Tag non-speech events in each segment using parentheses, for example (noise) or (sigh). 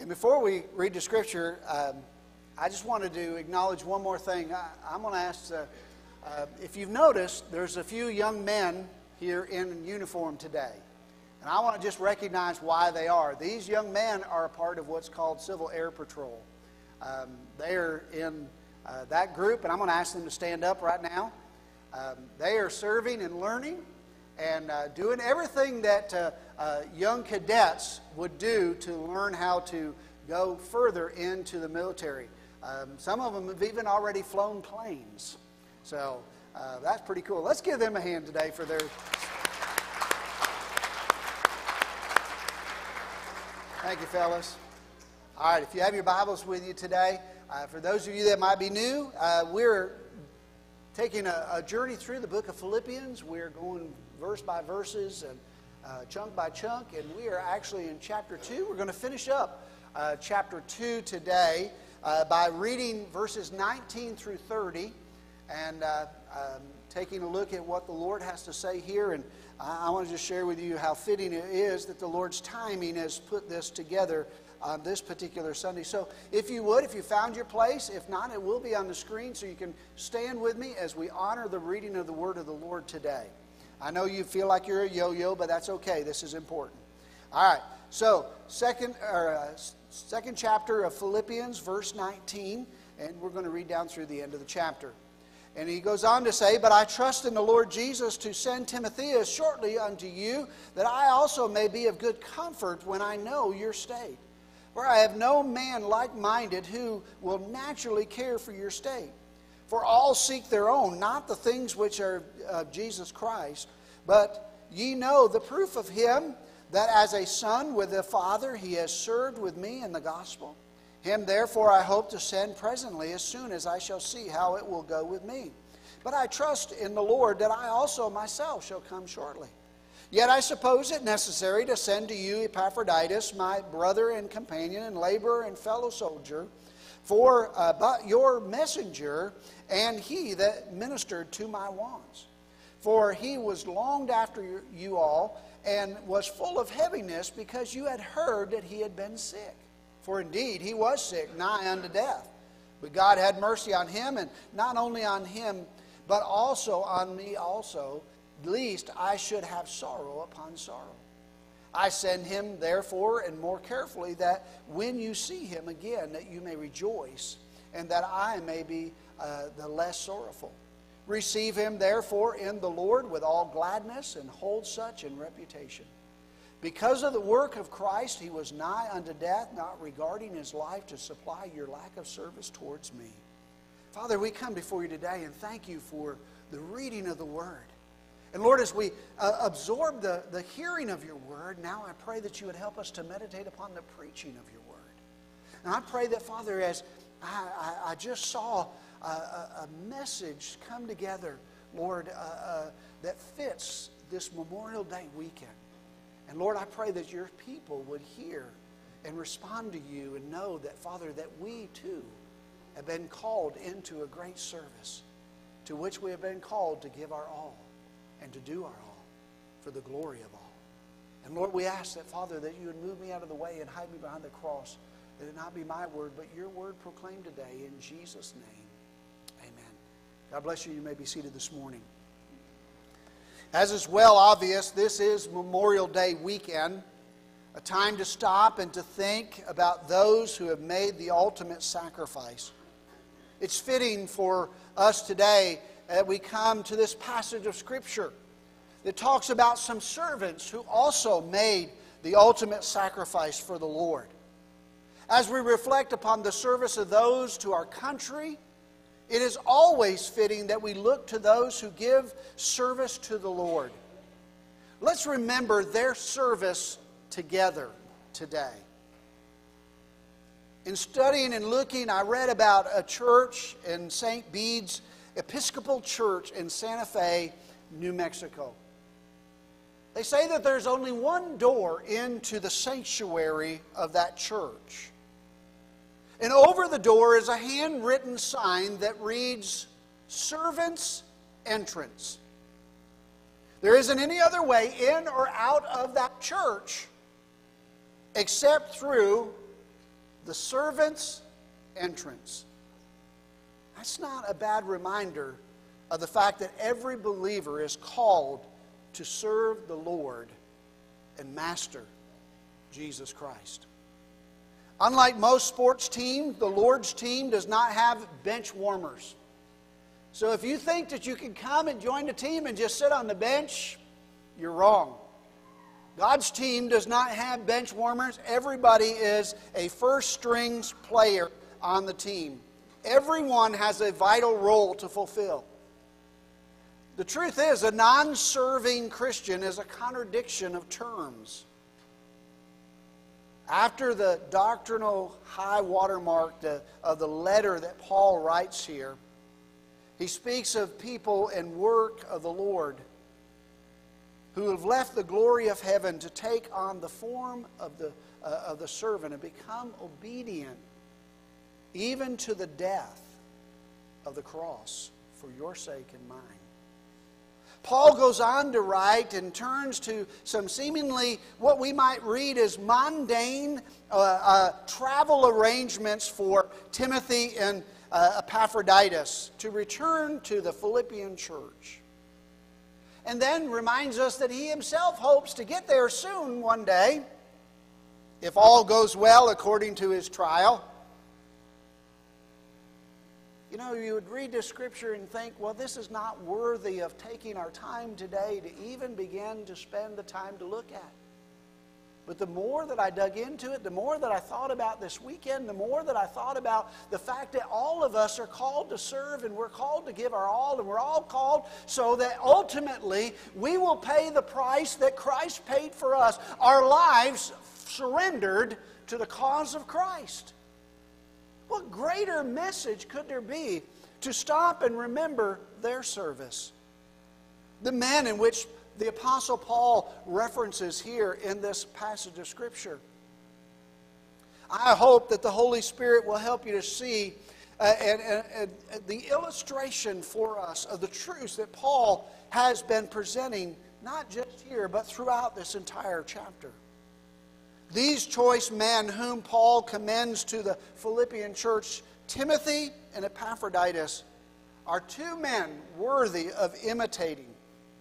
And before we read the scripture, um, I just wanted to acknowledge one more thing. I, am going to ask uh, uh, if you've noticed, there's a few young men here in uniform today. And I want to just recognize why they are. These young men are a part of what's called Civil Air Patrol. Um, they are in uh, that group, and I'm going to ask them to stand up right now. Um, they are serving and learning and uh, doing everything that uh, uh, young cadets would do to learn how to go further into the military. Um, some of them have even already flown planes. So uh, that's pretty cool. Let's give them a hand today for their. Thank you, fellas. All right, if you have your Bibles with you today, uh, for those of you that might be new, uh, we're taking a, a, journey through the book of Philippians. We're going verse by verses and uh, chunk by chunk, and we are actually in chapter 2. We're going to finish up uh, chapter 2 today uh, by reading verses 19 through 30 and uh, um, taking a look at what the Lord has to say here. And I, I want to just share with you how fitting it is that the Lord's timing has put this together on this particular Sunday. So, if you would, if you found your place, if not, it will be on the screen so you can stand with me as we honor the reading of the Word of the Lord today. I know you feel like you're a yo yo, but that's okay. This is important. All right. So, second, or, uh, second chapter of Philippians, verse 19, and we're going to read down through the end of the chapter. And he goes on to say, But I trust in the Lord Jesus to send Timotheus shortly unto you, that I also may be of good comfort when I know your state. For I have no man like minded who will naturally care for your state. For all seek their own, not the things which are of Jesus Christ, but ye know the proof of him that as a son with a father he has served with me in the gospel. Him therefore I hope to send presently as soon as I shall see how it will go with me. But I trust in the Lord that I also myself shall come shortly. Yet I suppose it necessary to send to you Epaphroditus, my brother and companion and laborer and fellow soldier, for uh, but your messenger and he that ministered to my wants. For he was longed after you all and was full of heaviness because you had heard that he had been sick. For indeed he was sick, nigh unto death. But God had mercy on him, and not only on him, but also on me also, lest I should have sorrow upon sorrow. I send him, therefore, and more carefully, that when you see him again, that you may rejoice, and that I may be uh, the less sorrowful. Receive him, therefore, in the Lord with all gladness, and hold such in reputation. Because of the work of Christ, he was nigh unto death, not regarding his life to supply your lack of service towards me. Father, we come before you today and thank you for the reading of the word. And Lord, as we uh, absorb the, the hearing of your word, now I pray that you would help us to meditate upon the preaching of your word. And I pray that, Father, as I, I, I just saw a, a, message come together, Lord, uh, uh, that fits this Memorial Day weekend. And Lord, I pray that your people would hear and respond to you and know that, Father, that we too have been called into a great service to which we have been called to give our all and to do our all for the glory of all. And Lord, we ask that, Father, that you would move me out of the way and hide me behind the cross, it not be my word, but your word proclaimed today in Jesus' name. Amen. God bless you. You may be seated this morning. As is well obvious, this is Memorial Day weekend, a time to stop and to think about those who have made the ultimate sacrifice. It's fitting for us today that we come to this passage of Scripture that talks about some servants who also made the ultimate sacrifice for the Lord. As we reflect upon the service of those to our country, it is always fitting that we look to those who give service to the Lord. Let's remember their service together today. In studying and looking, I read about a church in St. Bede's Episcopal Church in Santa Fe, New Mexico. They say that there's only one door into the sanctuary of that church. And over the door is a handwritten sign that reads, Servants Entrance. There isn't any other way in or out of that church except through the servant's entrance. That's not a bad reminder of the fact that every believer is called to serve the Lord and Master, Jesus Christ. Unlike most sports teams, the Lord's team does not have bench warmers. So if you think that you can come and join the team and just sit on the bench, you're wrong. God's team does not have bench warmers. Everybody is a first strings player on the team. Everyone has a vital role to fulfill. The truth is, a non serving Christian is a contradiction of terms. After the doctrinal high watermark of the letter that Paul writes here, he speaks of people and work of the Lord who have left the glory of heaven to take on the form of the, uh, of the servant and become obedient even to the death of the cross for your sake and mine. Paul goes on to write and turns to some seemingly what we might read as mundane uh, uh, travel arrangements for Timothy and uh, Epaphroditus to return to the Philippian church. And then reminds us that he himself hopes to get there soon one day, if all goes well according to his trial. You know, you would read the scripture and think, well, this is not worthy of taking our time today to even begin to spend the time to look at. But the more that I dug into it, the more that I thought about this weekend, the more that I thought about the fact that all of us are called to serve and we're called to give our all, and we're all called so that ultimately we will pay the price that Christ paid for us, our lives surrendered to the cause of Christ. What greater message could there be to stop and remember their service? The man in which the Apostle Paul references here in this passage of Scripture. I hope that the Holy Spirit will help you to see uh, and, and, and the illustration for us of the truths that Paul has been presenting, not just here, but throughout this entire chapter. These choice men, whom Paul commends to the Philippian church, Timothy and Epaphroditus, are two men worthy of imitating.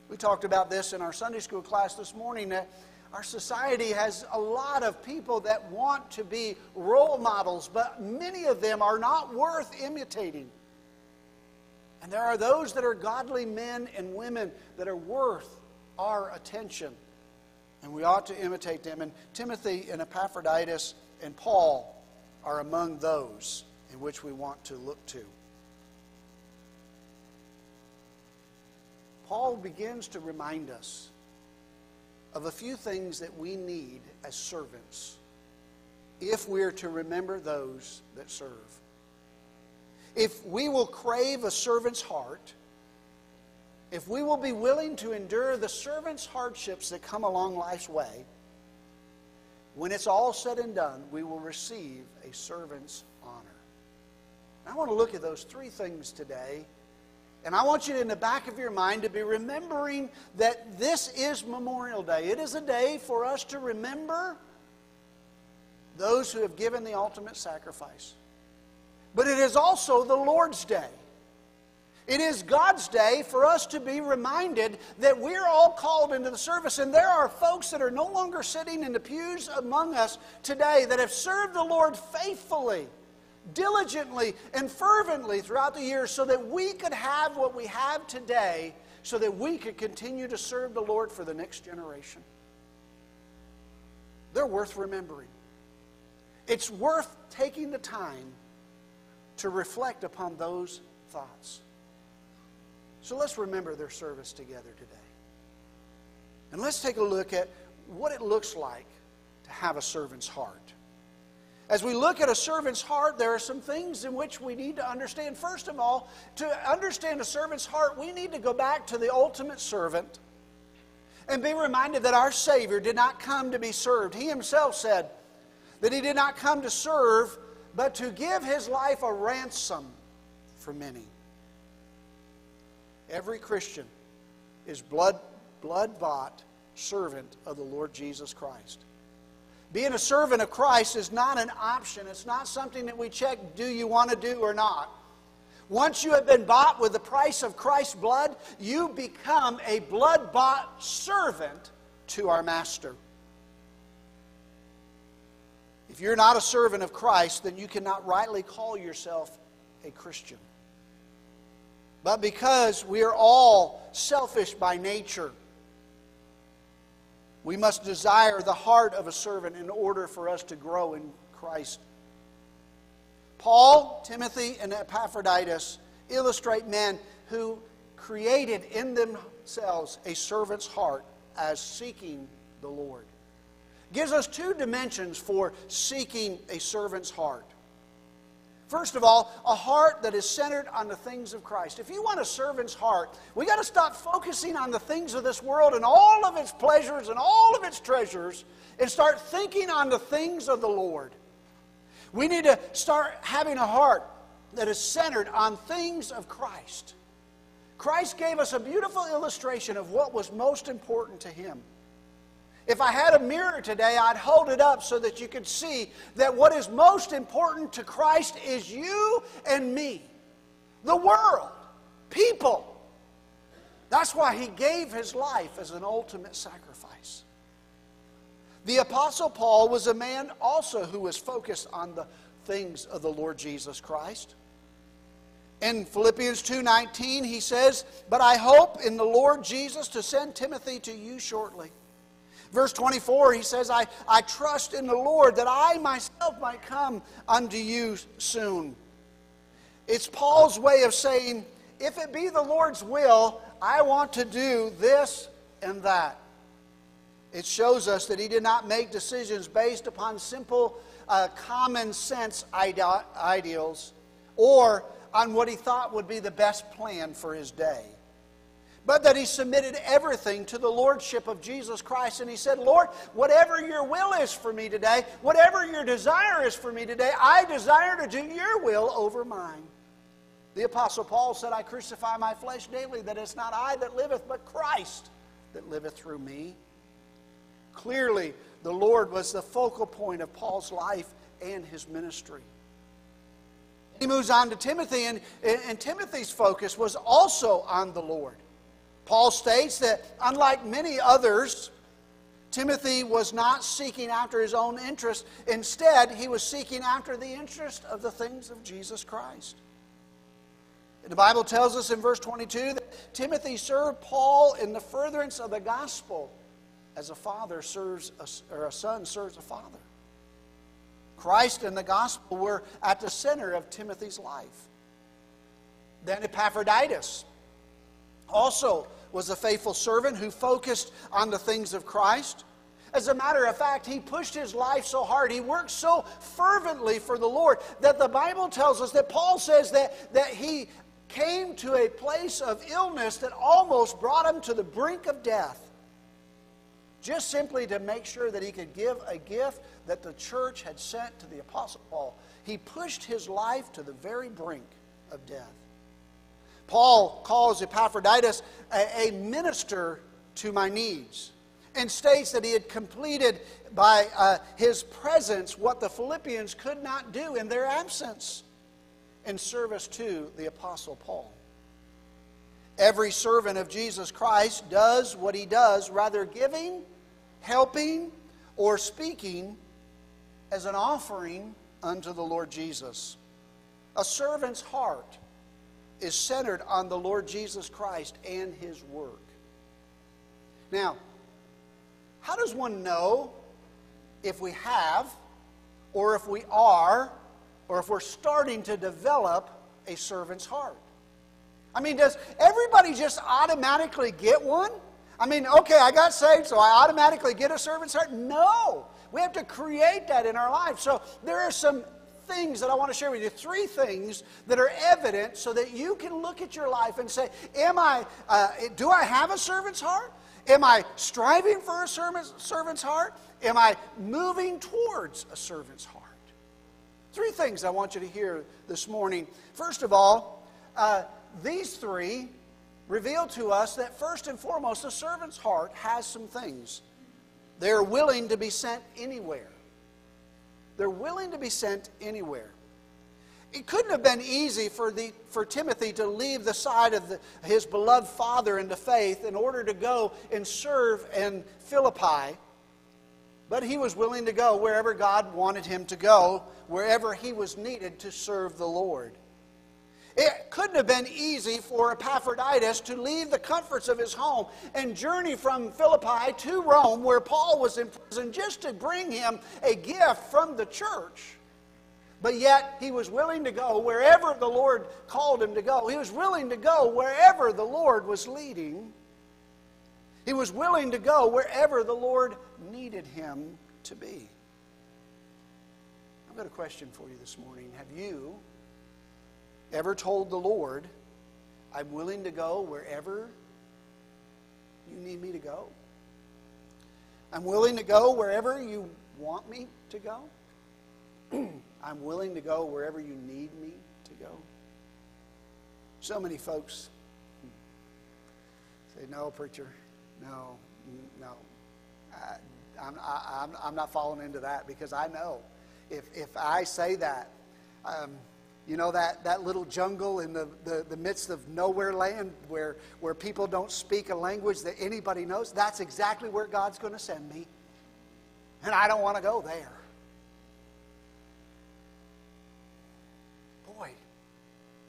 We talked about this in our Sunday school class this morning that our society has a lot of people that want to be role models, but many of them are not worth imitating. And there are those that are godly men and women that are worth our attention and we ought to imitate them. And Timothy and Epaphroditus and Paul are among those in which we want to look to. Paul begins to remind us of a few things that we need as servants if we're to remember those that serve. If we will crave a servant's heart, if we will be willing to endure the servant's hardships that come along life's way, when it's all said and done, we will receive a servant's honor. I want to look at those three things today. And I want you in the back of your mind to be remembering that this is Memorial Day. It is a day for us to remember those who have given the ultimate sacrifice. But it is also the Lord's Day. It is God's day for us to be reminded that we're all called into the service. And there are folks that are no longer sitting in the pews among us today that have served the Lord faithfully, diligently, and fervently throughout the years so that we could have what we have today so that we could continue to serve the Lord for the next generation. They're worth remembering. It's worth taking the time to reflect upon those thoughts. So let's remember their service together today. And let's take a look at what it looks like to have a servant's heart. As we look at a servant's heart, there are some things in which we need to understand. First of all, to understand a servant's heart, we need to go back to the ultimate servant and be reminded that our Savior did not come to be served. He himself said that he did not come to serve, but to give his life a ransom for many. Every Christian is blood, blood bought servant of the Lord Jesus Christ. Being a servant of Christ is not an option. It's not something that we check, do you want to do or not? Once you have been bought with the price of Christ's blood, you become a blood bought servant to our Master. If you're not a servant of Christ, then you cannot rightly call yourself a Christian. But because we are all selfish by nature, we must desire the heart of a servant in order for us to grow in Christ. Paul, Timothy, and Epaphroditus illustrate men who created in themselves a servant's heart as seeking the Lord. Gives us two dimensions for seeking a servant's heart. First of all, a heart that is centered on the things of Christ. If you want a servant's heart, we got to stop focusing on the things of this world and all of its pleasures and all of its treasures and start thinking on the things of the Lord. We need to start having a heart that is centered on things of Christ. Christ gave us a beautiful illustration of what was most important to him. If I had a mirror today, I'd hold it up so that you could see that what is most important to Christ is you and me, the world, people. That's why he gave his life as an ultimate sacrifice. The Apostle Paul was a man also who was focused on the things of the Lord Jesus Christ. In Philippians 2:19 he says, "But I hope in the Lord Jesus to send Timothy to you shortly." Verse 24, he says, I, I trust in the Lord that I myself might come unto you soon. It's Paul's way of saying, if it be the Lord's will, I want to do this and that. It shows us that he did not make decisions based upon simple uh, common sense ideals or on what he thought would be the best plan for his day but that he submitted everything to the lordship of Jesus Christ. And he said, Lord, whatever your will is for me today, whatever your desire is for me today, I desire to do your will over mine. The Apostle Paul said, I crucify my flesh daily, that it's not I that liveth, but Christ that liveth through me. Clearly, the Lord was the focal point of Paul's life and his ministry. He moves on to Timothy, and, and Timothy's focus was also on the Lord. Paul states that, unlike many others, Timothy was not seeking after his own interest. Instead, he was seeking after the interest of the things of Jesus Christ. And The Bible tells us in verse 22 that Timothy served Paul in the furtherance of the gospel as a father serves a, or a son serves a father. Christ and the gospel were at the center of Timothy's life. Then Epaphroditus also was a faithful servant who focused on the things of Christ. As a matter of fact, he pushed his life so hard, he worked so fervently for the Lord that the Bible tells us that Paul says that, that he came to a place of illness that almost brought him to the brink of death. Just simply to make sure that he could give a gift that the church had sent to the Apostle Paul. He pushed his life to the very brink of death. Paul calls Epaphroditus a, a minister to my needs and states that he had completed by uh, his presence what the Philippians could not do in their absence in service to the Apostle Paul. Every servant of Jesus Christ does what he does, rather giving, helping, or speaking as an offering unto the Lord Jesus. A servant's heart is centered on the Lord Jesus Christ and His work. Now, how does one know if we have, or if we are, or if we're starting to develop a servant's heart? I mean, does everybody just automatically get one? I mean, okay, I got saved, so I automatically get a servant's heart? No. We have to create that in our life. So there are some things that I want to share with you. Three things that are evident so that you can look at your life and say, Am I, uh, do I have a servant's heart? Am I striving for a servant's heart? Am I moving towards a servant's heart? Three things I want you to hear this morning. First of all, uh, these three reveal to us that first and foremost, a servant's heart has some things. They're willing to be sent anywhere. They're willing to be sent anywhere. It couldn't have been easy for, the, for Timothy to leave the side of the, his beloved father into faith in order to go and serve in Philippi. But he was willing to go wherever God wanted him to go, wherever he was needed to serve the Lord. It couldn't have been easy for Epaphroditus to leave the comforts of his home and journey from Philippi to Rome, where Paul was in prison, just to bring him a gift from the church. But yet, he was willing to go wherever the Lord called him to go. He was willing to go wherever the Lord was leading. He was willing to go wherever the Lord needed him to be. I've got a question for you this morning. Have you ever told the Lord, I'm willing to go wherever you need me to go? I'm willing to go wherever you want me to go? (clears throat) I'm willing to go wherever you need me to go. So many folks say, No, preacher, no, no. I, I'm, I, am i I'm not falling into that because I know if, if I say that, um, you know, that, that little jungle in the, the, the midst of nowhere land where, where people don't speak a language that anybody knows, that's exactly where God's going to send me. And I don't want to go there. Boy,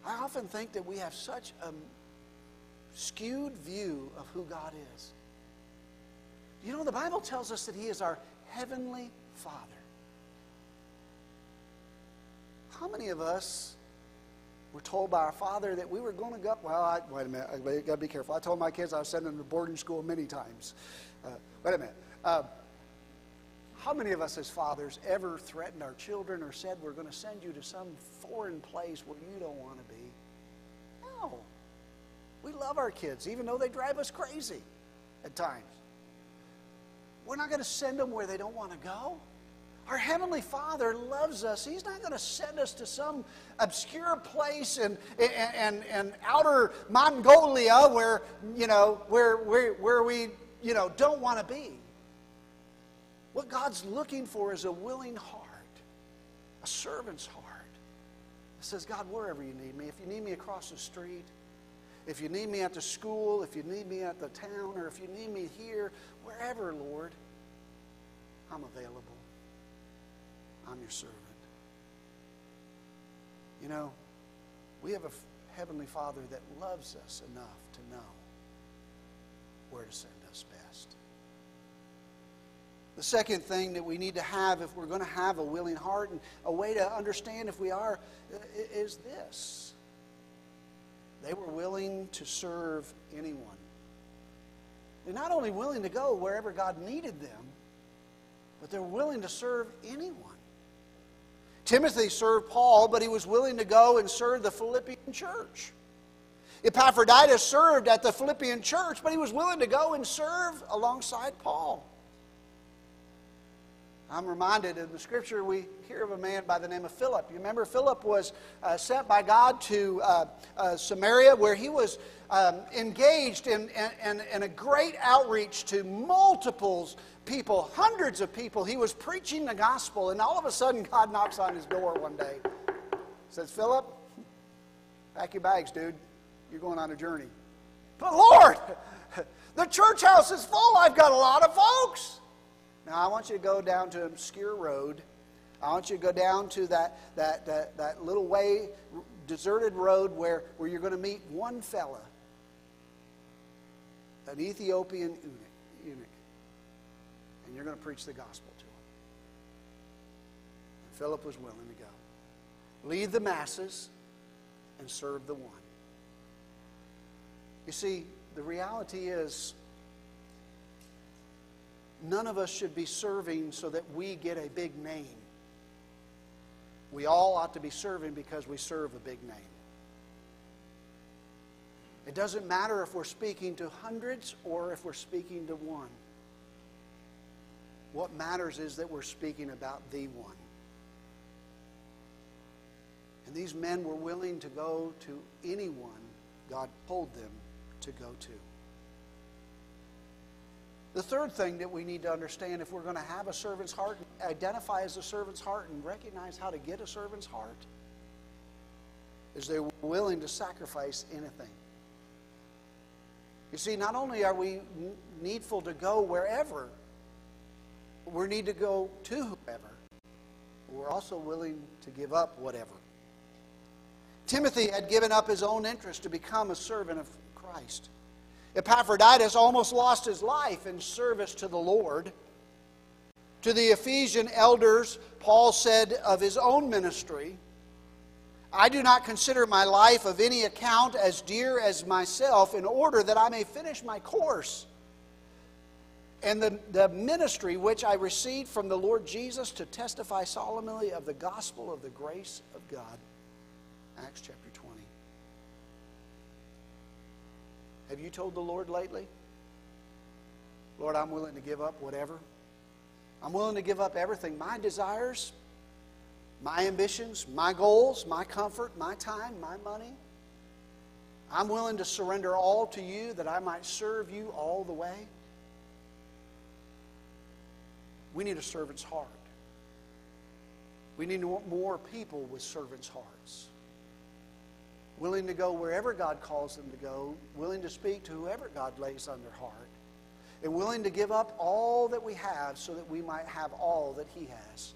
I often think that we have such a skewed view of who God is. You know, the Bible tells us that He is our heavenly Father. How many of us were told by our father that we were going to go? Well, I, wait a minute, I got to be careful. I told my kids I was sending them to boarding school many times. Uh, wait a minute. Uh, how many of us as fathers ever threatened our children or said we're going to send you to some foreign place where you don't want to be? No. We love our kids, even though they drive us crazy at times. We're not going to send them where they don't want to go. Our Heavenly Father loves us. He's not going to send us to some obscure place in, in, in, in outer Mongolia where, you know, where, where, where we, you know, don't want to be. What God's looking for is a willing heart, a servant's heart that says, God, wherever you need me, if you need me across the street, if you need me at the school, if you need me at the town, or if you need me here, wherever, Lord, I'm available. I'm your servant. You know, we have a Heavenly Father that loves us enough to know where to send us best. The second thing that we need to have if we're going to have a willing heart and a way to understand if we are is this they were willing to serve anyone. They're not only willing to go wherever God needed them, but they're willing to serve anyone. Timothy served Paul, but he was willing to go and serve the Philippian church. Epaphroditus served at the Philippian church, but he was willing to go and serve alongside Paul. I'm reminded in the scripture we hear of a man by the name of Philip. You remember Philip was uh, sent by God to uh, uh, Samaria where he was um, engaged in, in, in, a great outreach to multiples people, hundreds of people. He was preaching the gospel, and all of a sudden God knocks on his door one day. Says, Philip, pack your bags, dude. You're going on a journey. But Lord, the church house is full. I've got a lot of folks. Now, I want you to go down to obscure road. I want you to go down to that, that, that, that little way, deserted road where, where you're going to meet one fella, an Ethiopian eunuch, and you're going to preach the gospel to him. And Philip was willing to go. Lead the masses and serve the one. You see, the reality is none of us should be serving so that we get a big name. We all ought to be serving because we serve a big name. It doesn't matter if we're speaking to hundreds or if we're speaking to one. What matters is that we're speaking about the one. And these men were willing to go to anyone God told them to go to. The third thing that we need to understand if we're going to have a servant's heart, identify as a servant's heart, and recognize how to get a servant's heart, is they're willing to sacrifice anything. You see, not only are we needful to go wherever, we need to go to whoever. We're also willing to give up whatever. Timothy had given up his own interest to become a servant of Christ. Epaphroditus almost lost his life in service to the Lord. To the Ephesian elders, Paul said of his own ministry, I do not consider my life of any account as dear as myself in order that I may finish my course. And the, the ministry which I received from the Lord Jesus to testify solemnly of the gospel of the grace of God. Acts chapter 20. Have you told the Lord lately? Lord, I'm willing to give up whatever. I'm willing to give up everything my desires, my ambitions, my goals, my comfort, my time, my money. I'm willing to surrender all to you that I might serve you all the way. We need a servant's heart. We need more people with servant's hearts. Willing to go wherever God calls them to go, willing to speak to whoever God lays on their heart, and willing to give up all that we have so that we might have all that He has.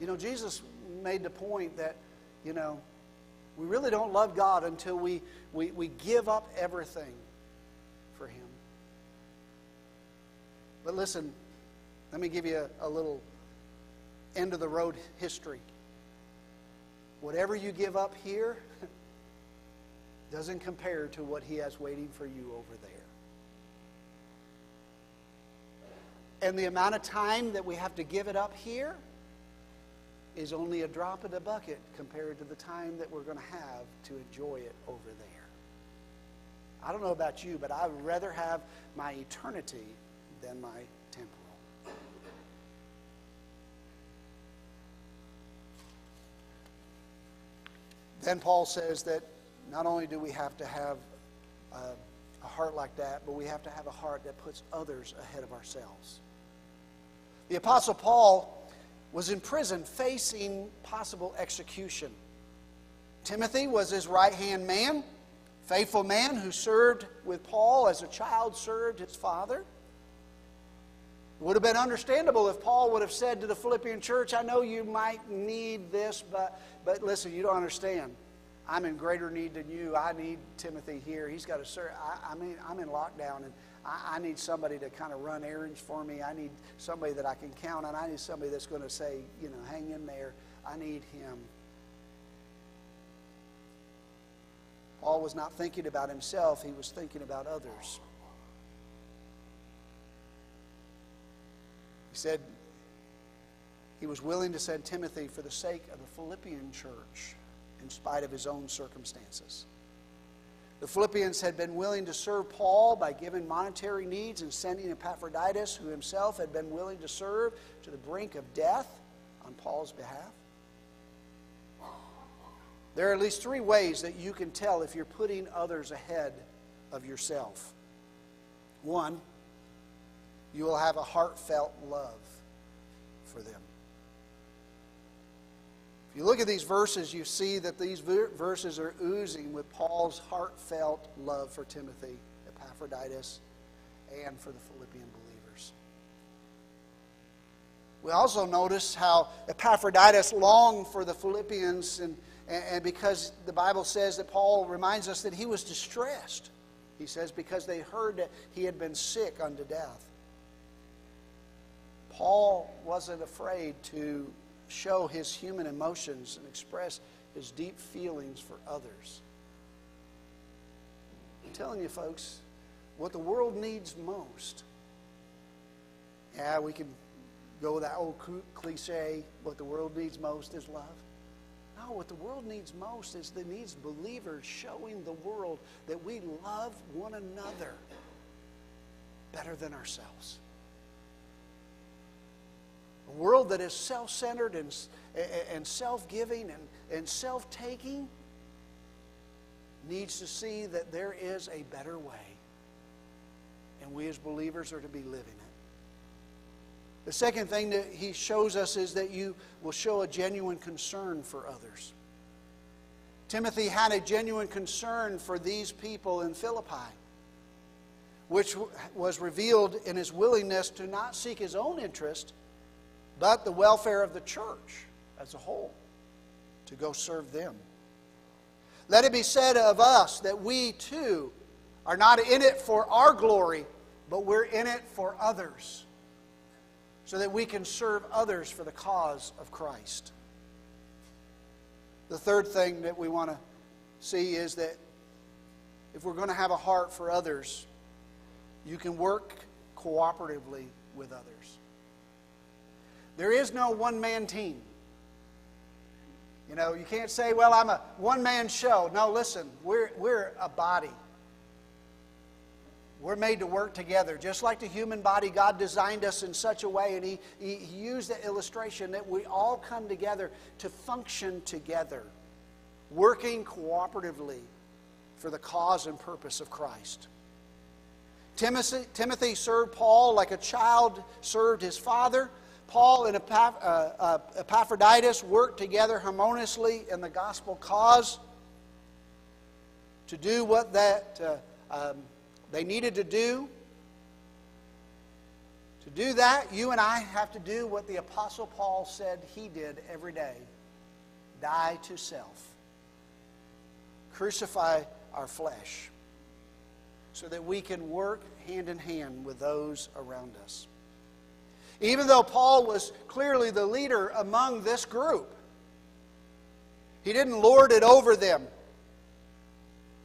You know, Jesus made the point that, you know, we really don't love God until we, we, we give up everything for Him. But listen, let me give you a, a little end of the road history. Whatever you give up here (laughs) doesn't compare to what He has waiting for you over there. And the amount of time that we have to give it up here is only a drop in the bucket compared to the time that we're going to have to enjoy it over there. I don't know about you, but I would rather have my eternity than my temporal. Then Paul says that not only do we have to have a, a heart like that, but we have to have a heart that puts others ahead of ourselves. The Apostle Paul was in prison facing possible execution. Timothy was his right hand man, faithful man who served with Paul as a child served his father. Would have been understandable if Paul would have said to the Philippian church, I know you might need this, but, but listen, you don't understand. I'm in greater need than you. I need Timothy here. He's got to serve. I, I mean, I'm in lockdown, and I, I need somebody to kind of run errands for me. I need somebody that I can count on. I need somebody that's going to say, you know, hang in there. I need him. Paul was not thinking about himself, he was thinking about others. He said he was willing to send Timothy for the sake of the Philippian church in spite of his own circumstances. The Philippians had been willing to serve Paul by giving monetary needs and sending Epaphroditus, who himself had been willing to serve to the brink of death on Paul's behalf. There are at least three ways that you can tell if you're putting others ahead of yourself. One, you will have a heartfelt love for them. If you look at these verses, you see that these verses are oozing with Paul's heartfelt love for Timothy, Epaphroditus, and for the Philippian believers. We also notice how Epaphroditus longed for the Philippians, and, and because the Bible says that Paul reminds us that he was distressed. He says, because they heard that he had been sick unto death. Paul wasn't afraid to show his human emotions and express his deep feelings for others. I'm telling you, folks, what the world needs most. Yeah, we can go with that old cliche what the world needs most is love. No, what the world needs most is the needs believers showing the world that we love one another better than ourselves. A world that is self centered and, and self giving and, and self taking needs to see that there is a better way. and we as believers are to be living it. The second thing that he shows us is that you will show a genuine concern for others. Timothy had a genuine concern for these people in Philippi, which was revealed in his willingness to not seek his own interest, but the welfare of the church as a whole, to go serve them. Let it be said of us that we too are not in it for our glory, but we're in it for others, so that we can serve others for the cause of Christ. The third thing that we want to see is that if we're going to have a heart for others, you can work cooperatively with others. There is no one man team. You know, you can't say, well, I'm a one man show. No, listen, we're, we're a body. We're made to work together. Just like the human body, God designed us in such a way, and He, he, used the illustration that we all come together to function together, working cooperatively for the cause and purpose of Christ. Timothy, Timothy served Paul like a child served his father. Paul and uh, uh, Epaphroditus worked together harmoniously in the gospel cause to do what that. Uh, um, they needed to do. To do that, you and I have to do what the Apostle Paul said he did every day die to self, crucify our flesh, so that we can work hand in hand with those around us. Even though Paul was clearly the leader among this group, he didn't lord it over them.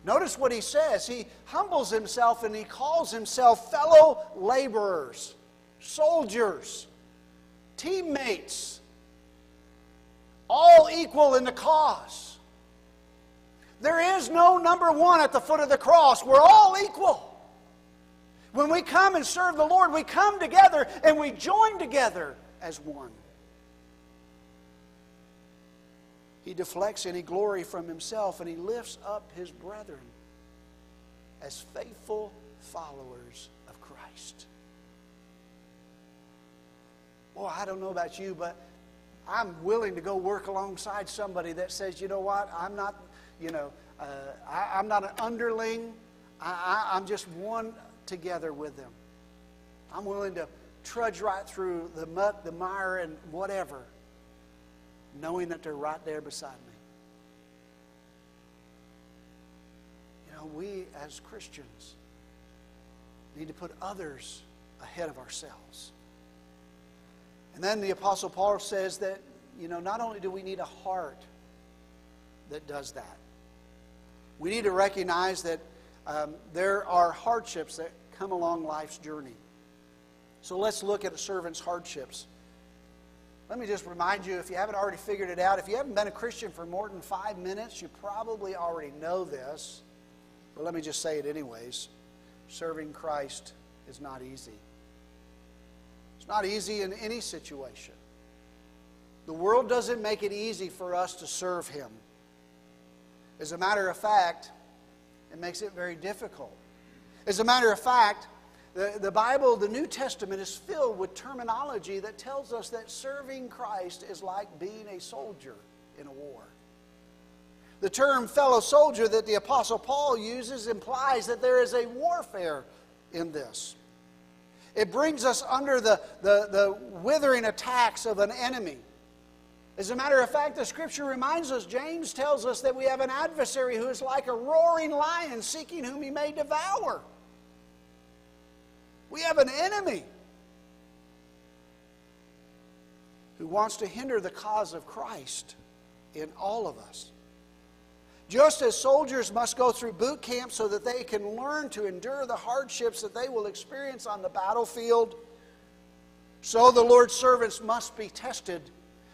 Notice what he says. He humbles himself and he calls himself fellow laborers, soldiers, teammates, all equal in the cause. There is no number one at the foot of the cross. We're all equal. When we come and serve the Lord, we come together and we join together as one. He deflects any glory from himself and he lifts up his brethren as faithful followers of Christ. Well, I don't know about you, but I'm willing to go work alongside somebody that says, you know what, I'm not, you know, uh, I, am not an underling. I, I'm just one together with them. I'm willing to trudge right through the muck, the mire, and whatever knowing that they're right there beside me. You know, we as Christians need to put others ahead of ourselves. And then the Apostle Paul says that, you know, not only do we need a heart that does that, we need to recognize that um, there are hardships that come along life's journey. So let's look at a servant's hardships. Let me just remind you if you haven't already figured it out, if you haven't been a Christian for more than five minutes, you probably already know this. But let me just say it anyways. Serving Christ is not easy. It's not easy in any situation. The world doesn't make it easy for us to serve Him. As a matter of fact, it makes it very difficult. As a matter of fact, the, the Bible, the New Testament, is filled with terminology that tells us that serving Christ is like being a soldier in a war. The term fellow soldier that the Apostle Paul uses implies that there is a warfare in this. It brings us under the, the, the withering attacks of an enemy. As a matter of fact, the scripture reminds us, James tells us that we have an adversary who is like a roaring lion seeking whom he may devour. We have an enemy who wants to hinder the cause of Christ in all of us. Just as soldiers must go through boot camp so that they can learn to endure the hardships that they will experience on the battlefield, so the Lord's servants must be tested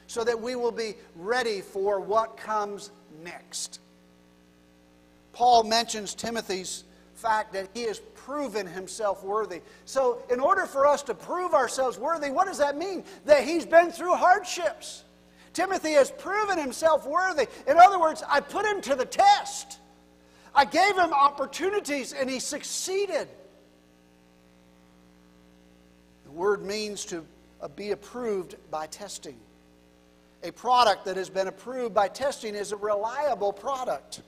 so that we will be ready for what comes next. Paul mentions Timothy's fact that he has proven himself worthy. So, in order for us to prove ourselves worthy, what does that mean? That he's been through hardships. Timothy has proven himself worthy. In other words, I put him to the test. I gave him opportunities and he succeeded. The word means to be approved by testing. A product that has been approved by testing is a reliable product.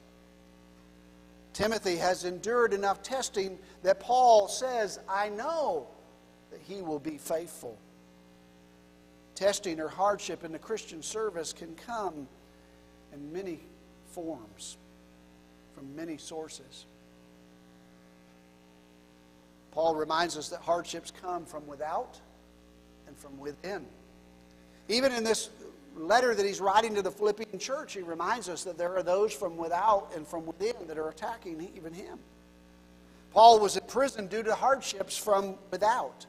Timothy has endured enough testing that Paul says, I know that he will be faithful. Testing or hardship in the Christian service can come in many forms, from many sources. Paul reminds us that hardships come from without and from within. Even in this letter that he's writing to the Philippian church, he reminds us that there are those from without and from within that are attacking even him. Paul was in prison due to hardships from without,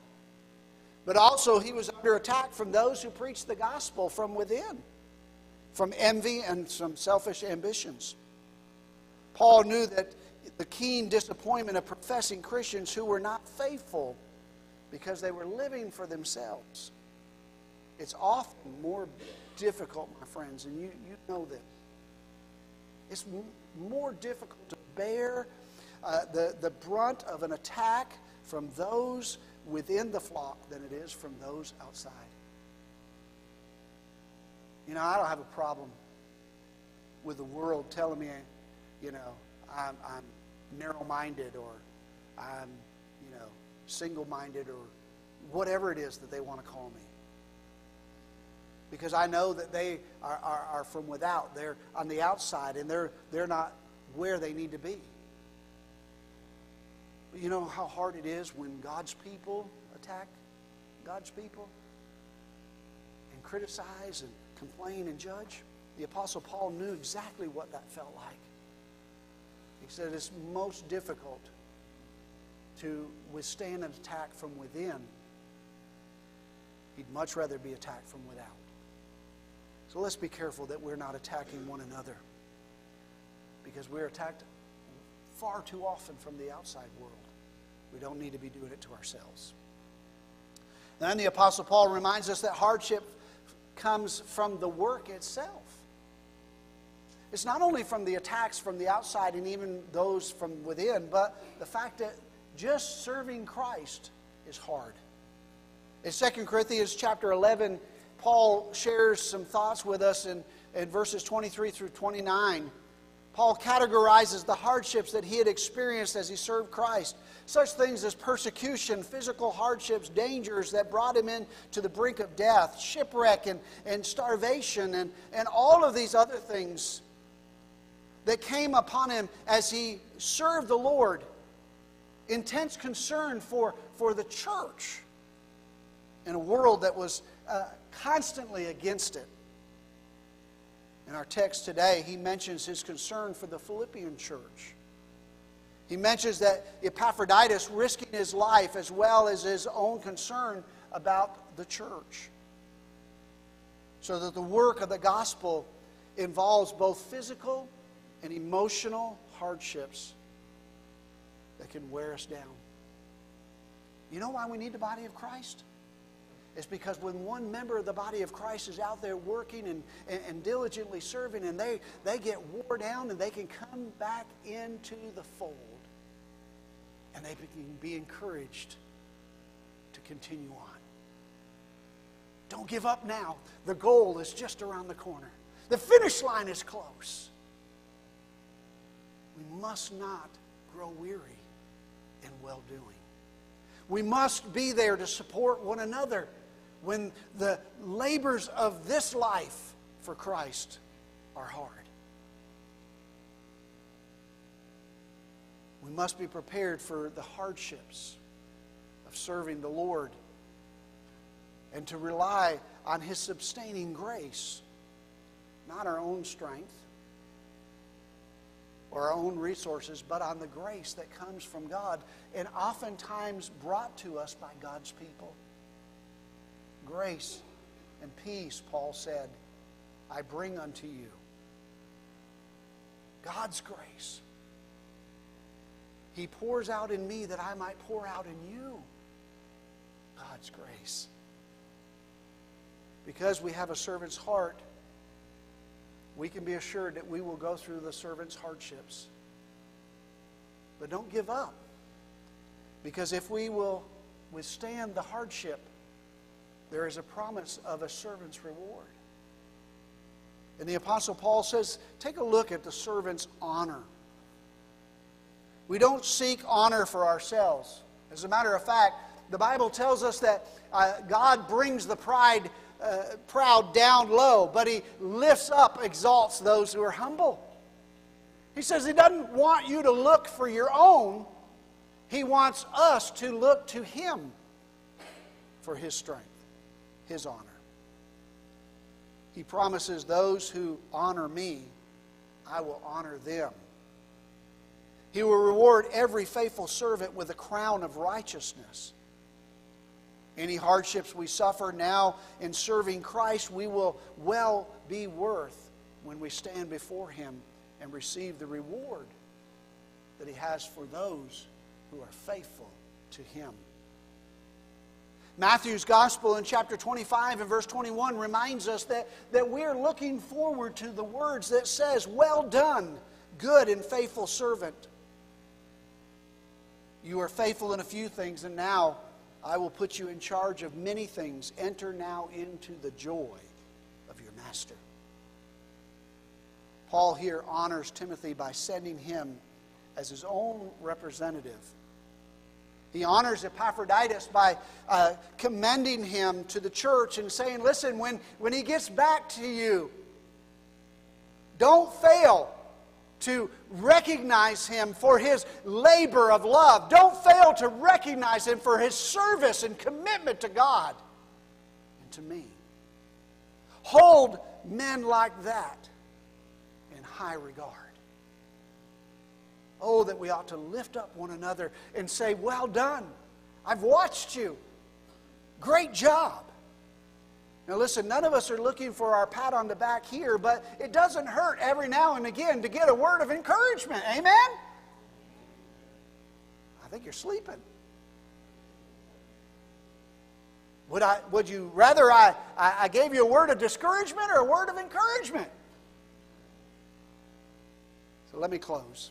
but also he was under attack from those who preached the gospel from within, from envy and some selfish ambitions. Paul knew that the keen disappointment of professing Christians who were not faithful because they were living for themselves. It's often more difficult, my friends, and you, you know this. It's more difficult to bear uh, the, the brunt of an attack from those within the flock than it is from those outside. You know, I don't have a problem with the world telling me, you know, I'm, I'm narrow minded or I'm, you know, single minded or whatever it is that they want to call me because I know that they are, are, are, from without. They're on the outside and they're, they're not where they need to be. You know how hard it is when God's people attack God's people and criticize and complain and judge? The Apostle Paul knew exactly what that felt like. He said it's most difficult to withstand an attack from within. He'd much rather be attacked from without. So let's be careful that we're not attacking one another because we're attacked far too often from the outside world. We don't need to be doing it to ourselves. Then the Apostle Paul reminds us that hardship comes from the work itself. It's not only from the attacks from the outside and even those from within, but the fact that just serving Christ is hard. In 2 Corinthians chapter 11, Paul shares some thoughts with us in, in verses 23 through 29. Paul categorizes the hardships that he had experienced as he served Christ. Such things as persecution, physical hardships, dangers that brought him in to the brink of death, shipwreck, and, and starvation, and, and all of these other things that came upon him as he served the Lord. Intense concern for, for the church in a world that was uh, constantly against it. In our text today, he mentions his concern for the Philippian church. He mentions that Epaphroditus risking his life as well as his own concern about the church. So that the work of the gospel involves both physical and emotional hardships that can wear us down. You know why we need the body of Christ? Is because when one member of the body of Christ is out there working and, and, and, diligently serving and they, they get wore down and they can come back into the fold and they can be encouraged to continue on. Don't give up now. The goal is just around the corner. The finish line is close. We must not grow weary in well doing. We must be there to support one another when the labors of this life for Christ are hard. We must be prepared for the hardships of serving the Lord and to rely on His sustaining grace, not our own strength or our own resources, but on the grace that comes from God and oftentimes brought to us by God's people. Grace and peace, Paul said, I bring unto you. God's grace. He pours out in me that I might pour out in you. God's grace. Because we have a servant's heart, we can be assured that we will go through the servant's hardships. But don't give up. Because if we will withstand the hardship, there is a promise of a servant's reward. And the Apostle Paul says, take a look at the servant's honor. We don't seek honor for ourselves. As a matter of fact, the Bible tells us that uh, God brings the pride, uh, proud down low, but He lifts up, exalts those who are humble. He says He doesn't want you to look for your own, He wants us to look to Him for His strength, His honor. He promises those who honor me, I will honor them. He will reward every faithful servant with a crown of righteousness. Any hardships we suffer now in serving Christ, we will well be worth when we stand before Him and receive the reward that He has for those who are faithful to Him. Matthew's Gospel in chapter 25 and verse 21 reminds us that, that we're looking forward to the words that says, Well done, good and faithful servant. You are faithful in a few things, and now I will put you in charge of many things. Enter now into the joy of your master. Paul here honors Timothy by sending him as his own representative he honors Epaphroditus by uh, commending him to the church and saying, Listen, when, when he gets back to you, don't fail to recognize him for his labor of love. Don't fail to recognize him for his service and commitment to God and to me. Hold men like that in high regard. Oh, that we ought to lift up one another and say, Well done. I've watched you. Great job. Now, listen, none of us are looking for our pat on the back here, but it doesn't hurt every now and again to get a word of encouragement. Amen? I think you're sleeping. Would, I, would you rather I, I gave you a word of discouragement or a word of encouragement? So let me close.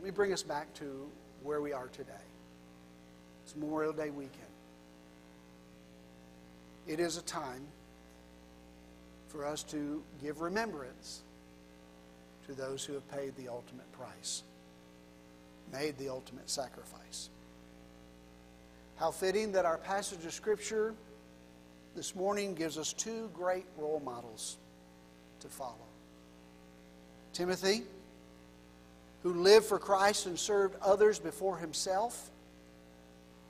Let me bring us back to where we are today. It's Memorial Day weekend. It is a time for us to give remembrance to those who have paid the ultimate price, made the ultimate sacrifice. How fitting that our passage of Scripture this morning gives us two great role models to follow Timothy who lived for Christ and served others before himself.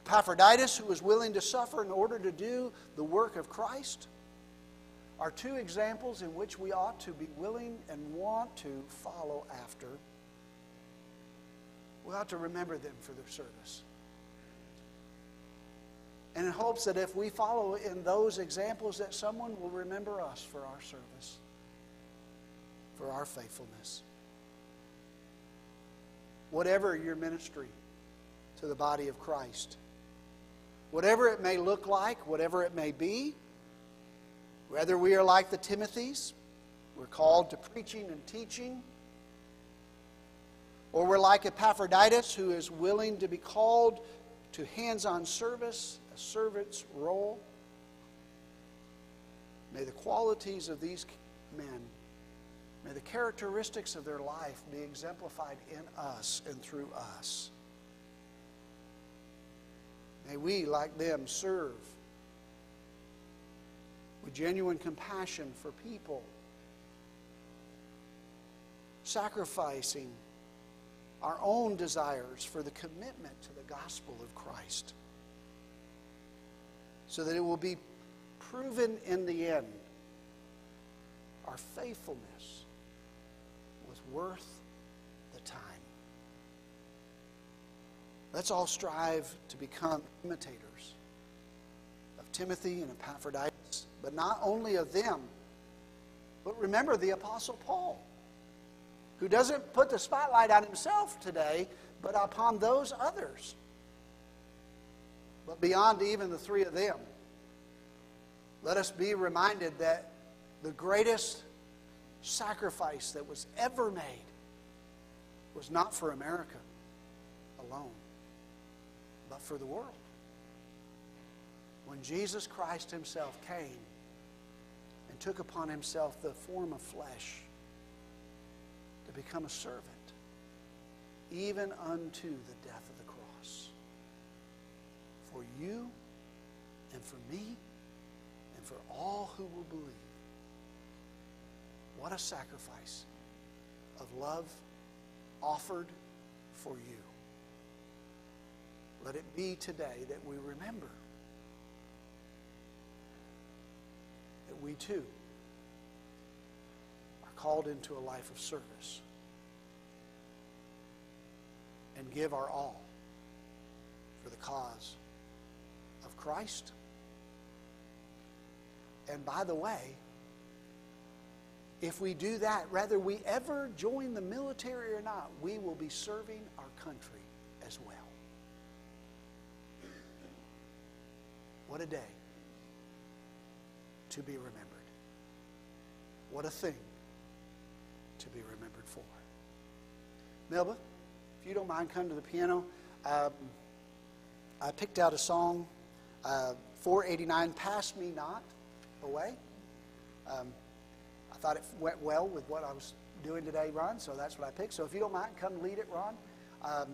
Epaphroditus, who was willing to suffer in order to do the work of Christ, are two examples in which we ought to be willing and want to follow after. We ought to remember them for their service. And in hopes that if we follow in those examples, that someone will remember us for our service, for our faithfulness whatever your ministry to the body of Christ. Whatever it may look like, whatever it may be, whether we are like the Timothys, we're called to preaching and teaching, or we're like Epaphroditus, who is willing to be called to hands on service, a servant's role. May the qualities of these men May the characteristics of their life be exemplified in us and through us. May we, like them, serve with genuine compassion for people, sacrificing our own desires for the commitment to the gospel of Christ, so that it will be proven in the end our faithfulness worth the time. Let's all strive to become imitators of Timothy and Epaphroditus, but not only of them, but remember the Apostle Paul, who doesn't put the spotlight on himself today, but upon those others. But beyond even the three of them, let us be reminded that the greatest sacrifice that was ever made was not for America alone, but for the world. When Jesus Christ Himself came and took upon Himself the form of flesh to become a servant, even unto the death of the cross, for you and for me and for all who will believe. What a sacrifice of love offered for you. Let it be today that we remember that we too are called into a life of service and give our all for the cause of Christ. And by the way, if we do that, whether we ever join the military or not, we will be serving our country as well. What a day to be remembered. What a thing to be remembered for. Melba, if you don't mind coming to the piano, um, I picked out a song, uh, 489, Pass Me Not Away. Um, thought it went well with what I was doing today, Ron, so that's what I picked. So if you don't mind, come lead it, Ron. Um,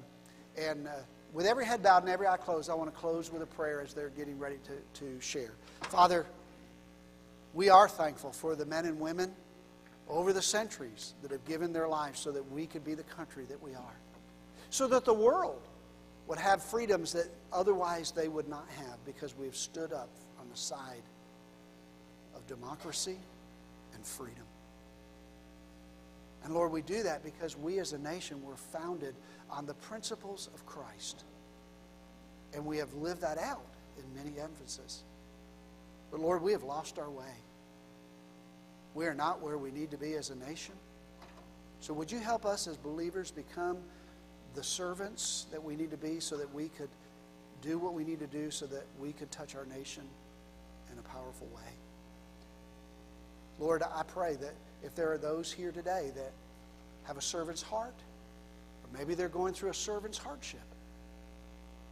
and uh, with every head bowed and every eye closed, I want to close with a prayer as they're getting ready to, to share. Father, we are thankful for the men and women over the centuries that have given their lives so that we could be the country that we are, so that the world would have freedoms that otherwise they would not have because we've stood up on the side of democracy and freedom. And Lord, we do that because we as a nation were founded on the principles of Christ. And we have lived that out in many emphases. But Lord, we have lost our way. We are not where we need to be as a nation. So would you help us as believers become the servants that we need to be so that we could do what we need to do so that we could touch our nation in a powerful way? Lord, I pray that if there are those here today that have a servant's heart, or maybe they're going through a servant's hardship,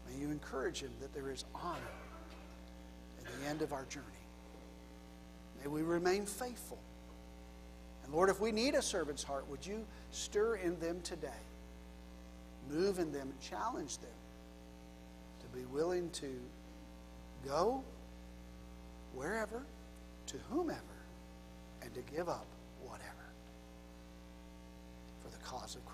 may you encourage them that there is honor at the end of our journey. May we remain faithful. And Lord, if we need a servant's heart, would you stir in them today? Move in them challenge them to be willing to go wherever, to whomever, and to give up whatever for the cause of Christ.